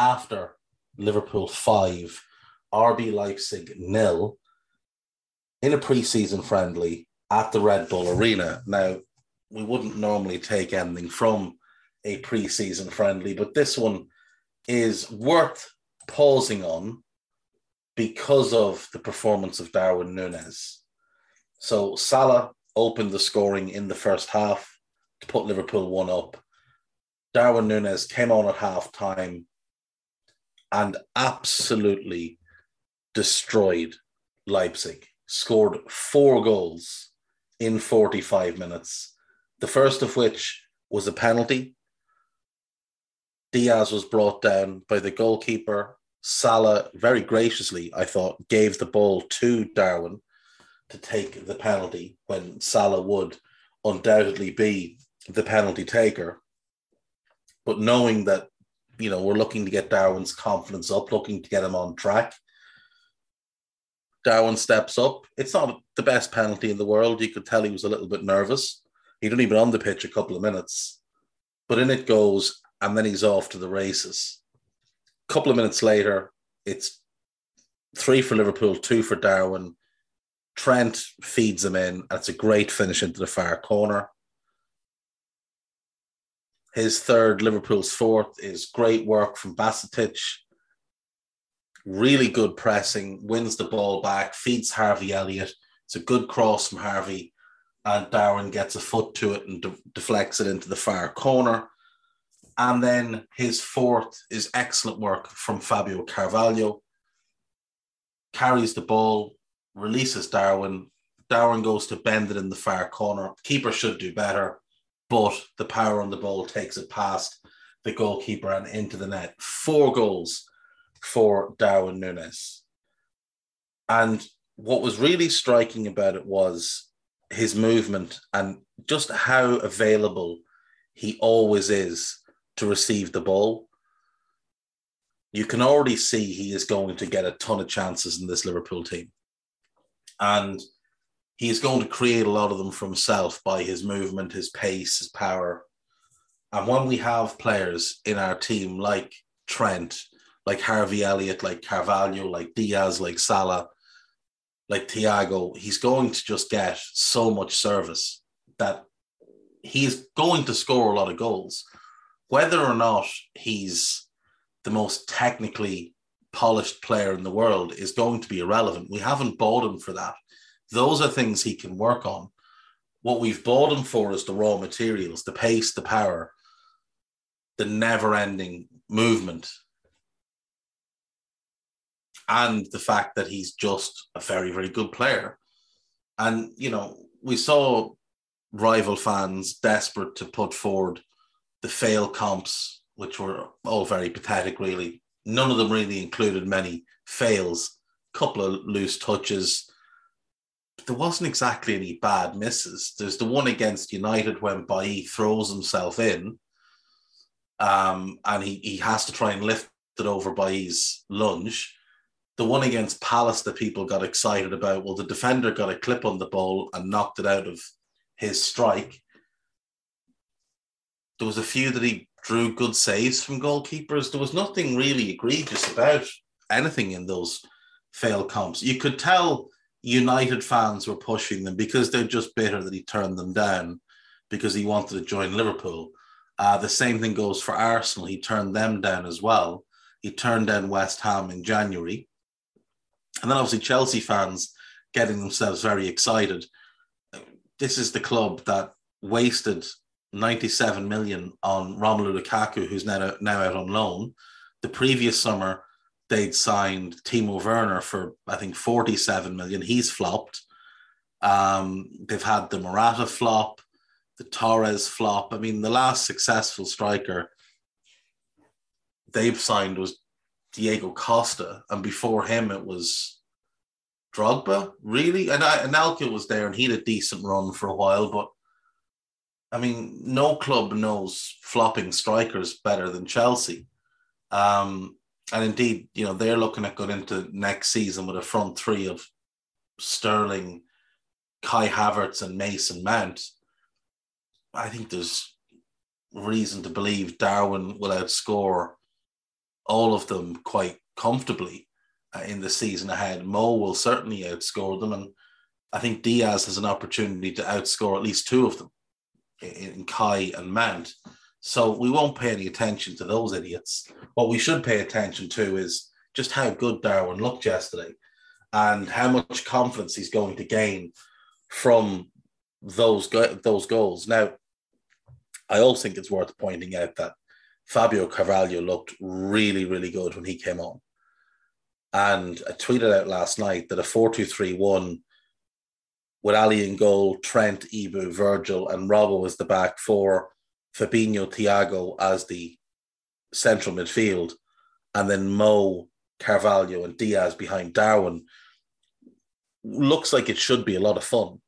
after Liverpool 5, RB Leipzig nil in a pre-season friendly at the Red Bull Arena. Now, we wouldn't normally take anything from a pre-season friendly, but this one is worth pausing on because of the performance of Darwin Nunez. So Salah opened the scoring in the first half to put Liverpool one up. Darwin Nunez came on at half time and absolutely destroyed Leipzig. Scored four goals in 45 minutes, the first of which was a penalty. Diaz was brought down by the goalkeeper. Salah, very graciously, I thought, gave the ball to Darwin to take the penalty when Salah would undoubtedly be the penalty taker. But knowing that you know, we're looking to get Darwin's confidence up, looking to get him on track. Darwin steps up. It's not the best penalty in the world. You could tell he was a little bit nervous. He'd only been on the pitch a couple of minutes, but in it goes, and then he's off to the races. A couple of minutes later, it's three for Liverpool, two for Darwin. Trent feeds him in, it's a great finish into the far corner. His third, Liverpool's fourth, is great work from Bajcetic. Really good pressing, wins the ball back, feeds Harvey Elliott. It's a good cross from Harvey, and Darwin gets a foot to it and de- deflects it into the far corner. And then his fourth is excellent work from Fabio Carvalho. Carries the ball, releases Darwin. Darwin goes to bend it in the far corner. Keeper should do better but the power on the ball takes it past the goalkeeper and into the net. Four goals for Darwin Nunez. And what was really striking about it was his movement and just how available he always is to receive the ball. You can already see he is going to get a ton of chances in this Liverpool team. And he's going to create a lot of them for himself by his movement, his pace, his power. And when we have players in our team like Trent, like Harvey Elliott, like Carvalho, like Diaz, like Salah, like Thiago, he's going to just get so much service that he's going to score a lot of goals. Whether or not he's the most technically polished player in the world is going to be irrelevant. We haven't bought him for that. Those are things he can work on. What we've bought him for is the raw materials, the pace, the power, the never ending movement, and the fact that he's just a very, very good player. And, you know, we saw rival fans desperate to put forward the fail comps, which were all very pathetic, really. None of them really included many fails, a couple of loose touches, there wasn't exactly any bad misses. There's the one against United when Bailly throws himself in, um, and he, he has to try and lift it over Bailly's lunge. The one against Palace that people got excited about, well, the defender got a clip on the ball and knocked it out of his strike. There was a few that he drew good saves from goalkeepers. There was nothing really egregious about anything in those fail comps. You could tell United fans were pushing them because they're just bitter that he turned them down because he wanted to join Liverpool. Uh, the same thing goes for Arsenal. He turned them down as well. he turned down West Ham in January. And then obviously Chelsea fans getting themselves very excited. This is the club that wasted 97 million on Romelu Lukaku, who's now, now out on loan. The previous summer, they'd signed Timo Werner for, I think, 47 million. He's flopped. Um, they've had the Morata flop, the Torres flop. I mean, the last successful striker they've signed was Diego Costa, and before him it was Drogba, really. And Anelka was there, and he had a decent run for a while. But I mean, no club knows flopping strikers better than Chelsea. Um, and indeed, you know, they're looking at going into next season with a front three of Sterling, Kai Havertz, and Mason Mount. I think there's reason to believe Darwin will outscore all of them quite comfortably uh, in the season ahead. Mo will certainly outscore them, and I think Diaz has an opportunity to outscore at least two of them in, in Kai and Mount. So we won't pay any attention to those idiots. What we should pay attention to is just how good Darwin looked yesterday and how much confidence he's going to gain from those go- those goals. Now, I also think it's worth pointing out that Fabio Carvalho looked really, really good when he came on. And I tweeted out last night that a 4 2 3 1 with Ali in goal, Trent, Ibou, Virgil, and Robbo as the back four, Fabinho, Thiago as the central midfield, and then Mo, Carvalho, and Diaz behind Darwin looks like it should be a lot of fun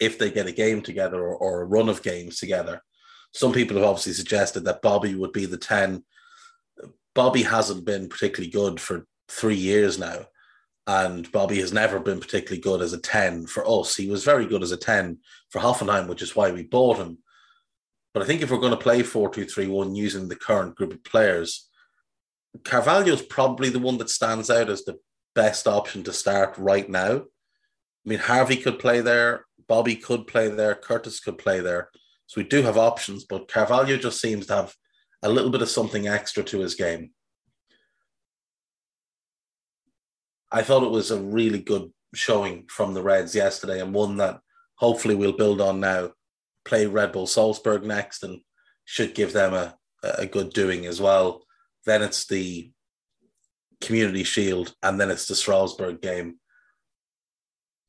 if they get a game together or, or a run of games together. Some people have obviously suggested that Bobby would be the 10. Bobby hasn't been particularly good for three years now. And Bobby has never been particularly good as a 10 for us. He was very good as a 10 for Hoffenheim, which is why we bought him. But I think if we're going to play 4 2 3 1 using the current group of players, Carvalho's probably the one that stands out as the best option to start right now. I mean, Harvey could play there, Bobby could play there, Curtis could play there. So we do have options, but Carvalho just seems to have a little bit of something extra to his game. I thought it was a really good showing from the Reds yesterday and one that hopefully we'll build on now. Play Red Bull Salzburg next and should give them a, a good doing as well. Then it's the Community Shield and then it's the Strasbourg game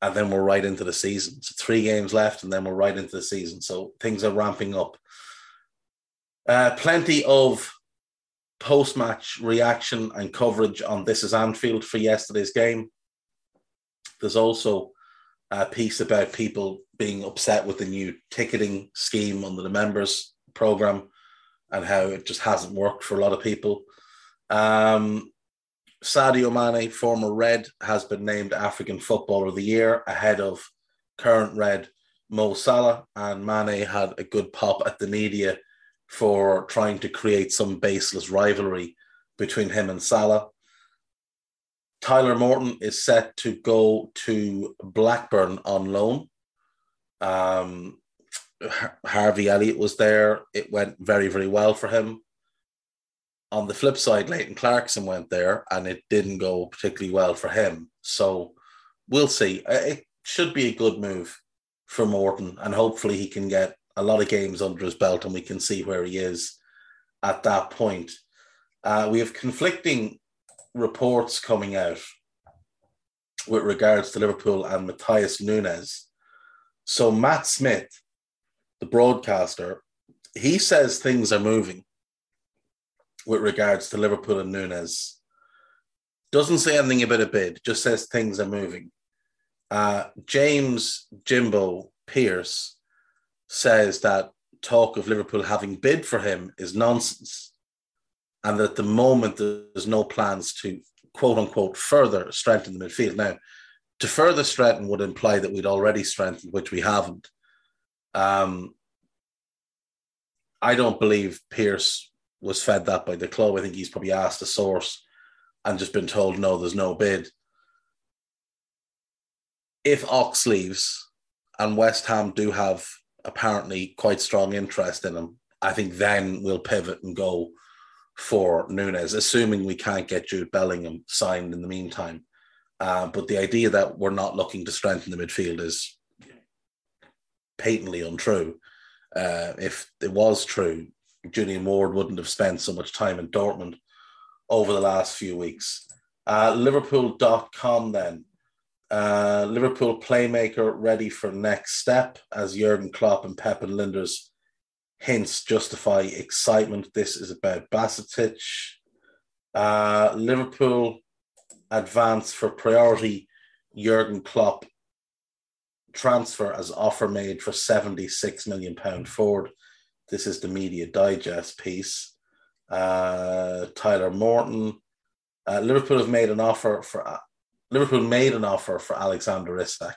and then we're right into the season. So three games left, and then we're right into the season. So things are ramping up. Uh, plenty of post-match reaction and coverage on This Is Anfield for yesterday's game. There's also a piece about people being upset with the new ticketing scheme under the members program and how it just hasn't worked for a lot of people. Um, Sadio Mane, former Red, has been named African Footballer of the Year ahead of current Red Mo Salah. And Mane had a good pop at the media for trying to create some baseless rivalry between him and Salah. Tyler Morton is set to go to Blackburn on loan. Um, Harvey Elliott was there. It went very, very well for him on the flip side, Leighton Clarkson went there and it didn't go particularly well for him. So we'll see. It should be a good move for Morton, and hopefully he can get a lot of games under his belt and we can see where he is at that point. Uh, we have conflicting reports coming out with regards to Liverpool and Matheus Nunes. So Matt Smith, the broadcaster, he says things are moving with regards to Liverpool and Nunes. Doesn't say anything about a bid, just says things are moving. Uh, James Jimbo Pearce says that talk of Liverpool having bid for him is nonsense, and that at the moment there's no plans to quote unquote further strengthen the midfield. Now, to further strengthen would imply that we'd already strengthened, which we haven't. Um, I don't believe Pearce was fed that by the club. I think he's probably asked the source and just been told, no, there's no bid. If Ox leaves and West Ham do have apparently quite strong interest in him, I think then we'll pivot and go for Nunes, assuming we can't get Jude Bellingham signed in the meantime. Uh, but the idea that we're not looking to strengthen the midfield is patently untrue. Uh, if it was true, Julian Ward wouldn't have spent so much time in Dortmund over the last few weeks. Uh, Liverpool.com then. Uh, Liverpool playmaker ready for next step as Jurgen Klopp and Pep and Lijnders hints justify excitement. This is about Bajcetic. Uh, Liverpool advance for priority Jurgen Klopp transfer as offer made for 76 million pound forward. This is the media digest piece. Uh, Tyler Morton. Uh, Liverpool have made an offer for uh, Liverpool made an offer for Alexander Isak.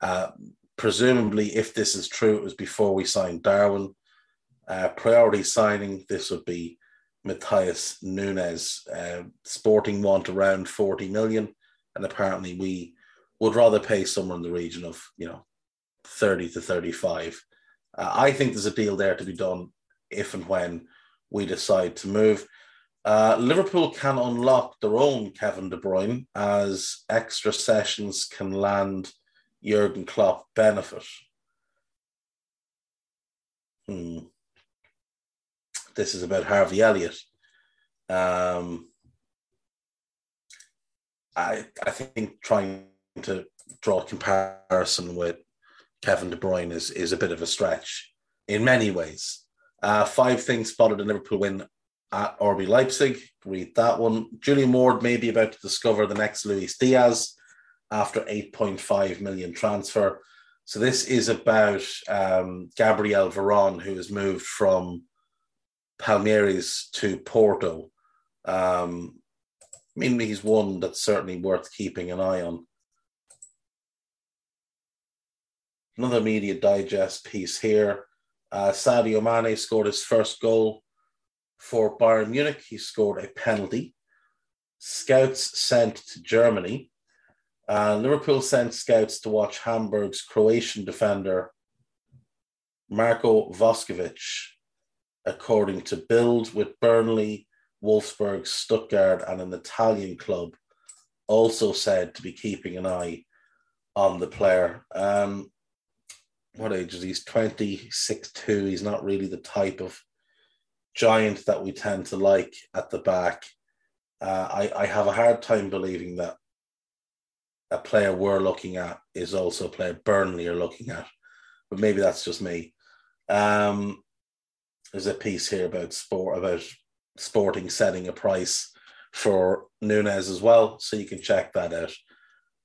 Uh, presumably, if this is true, it was before we signed Darwin. Uh, priority signing, this would be Matheus Nunes. Uh, Sporting want around 40 million, and apparently we would rather pay somewhere in the region of, you know, 30 to 35. Uh, I think there's a deal there to be done if and when we decide to move. Uh, Liverpool can unlock their own Kevin De Bruyne as extra sessions can land Jurgen Klopp benefit. Hmm. This is about Harvey Elliott. Um, I I think trying to draw a comparison with Kevin De Bruyne is is a bit of a stretch in many ways. Uh, five things spotted in Liverpool win at RB Leipzig. Read that one. Julian Ward may be about to discover the next Luis Diaz after 8.5 million transfer. So this is about um, Gabriel Veron, who has moved from Palmeiras to Porto. Um, I mean, he's one that's certainly worth keeping an eye on. Another media digest piece here. Uh, Sadio Mane scored his first goal for Bayern Munich. He scored a penalty. Scouts sent to Germany. Uh, Liverpool sent scouts to watch Hamburg's Croatian defender Marco Vuskovic, according to Bild, with Burnley, Wolfsburg, Stuttgart, and an Italian club also said to be keeping an eye on the player. Um, what age is he? He's 26 2. He's not really the type of giant that we tend to like at the back. Uh, I, I have a hard time believing that a player we're looking at is also a player Burnley are looking at, but maybe that's just me. Um, there's a piece here about sport about Sporting setting a price for Nunes as well, so you can check that out.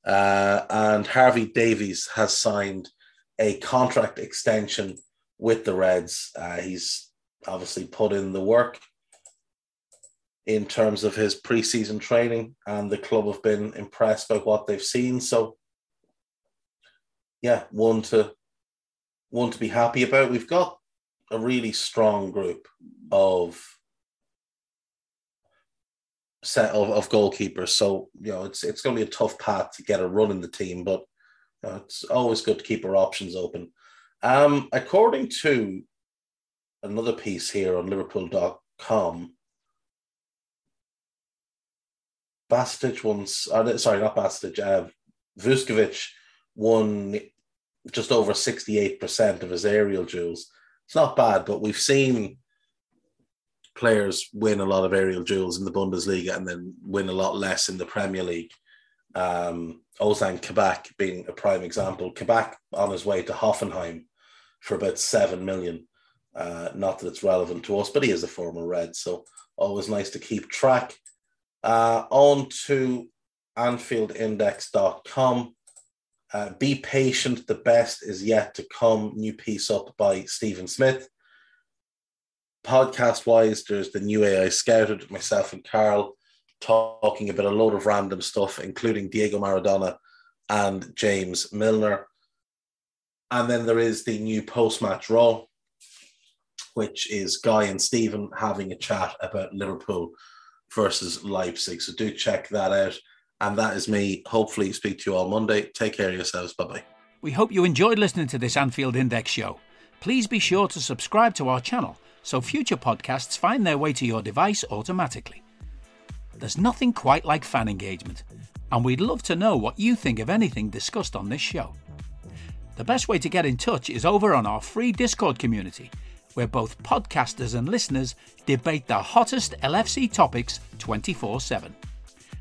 Uh, and Harvey Davies has signed a contract extension with the Reds. Uh, he's obviously put in the work in terms of his preseason training, and the club have been impressed by what they've seen. So, yeah, one to one to be happy about. We've got a really strong group of set of, of goalkeepers. So you know it's it's going to be a tough path to get a run in the team, but you know, it's always good to keep our options open. Um, according to another piece here on Liverpool.com, Bajcetic once, uh, sorry, not Bajcetic, uh, Vuskovic won just over 68% of his aerial duels. It's not bad, but we've seen players win a lot of aerial duels in the Bundesliga and then win a lot less in the Premier League. Um, Ozan Kabak being a prime example. Kabak on his way to Hoffenheim for about seven million. Uh, not that it's relevant to us, but he is a former Red, so always nice to keep track. Uh, on to AnfieldIndex.com. Uh, be patient, the best is yet to come. New piece up by Stephen Smith. Podcast wise, there's the new AI Scouted, myself and Carl talking about a load of random stuff, including Diego Maradona and James Milner. And then there is the new post match Raw, which is Guy and Stephen having a chat about Liverpool versus Leipzig. So do check that out. And that is me. Hopefully, speak to you all Monday. Take care of yourselves. Bye bye. We hope you enjoyed listening to this Anfield Index show. Please be sure to subscribe to our channel so future podcasts find their way to your device automatically. There's nothing quite like fan engagement, and we'd love to know what you think of anything discussed on this show. The best way to get in touch is over on our free Discord community, where both podcasters and listeners debate the hottest LFC topics 24 7.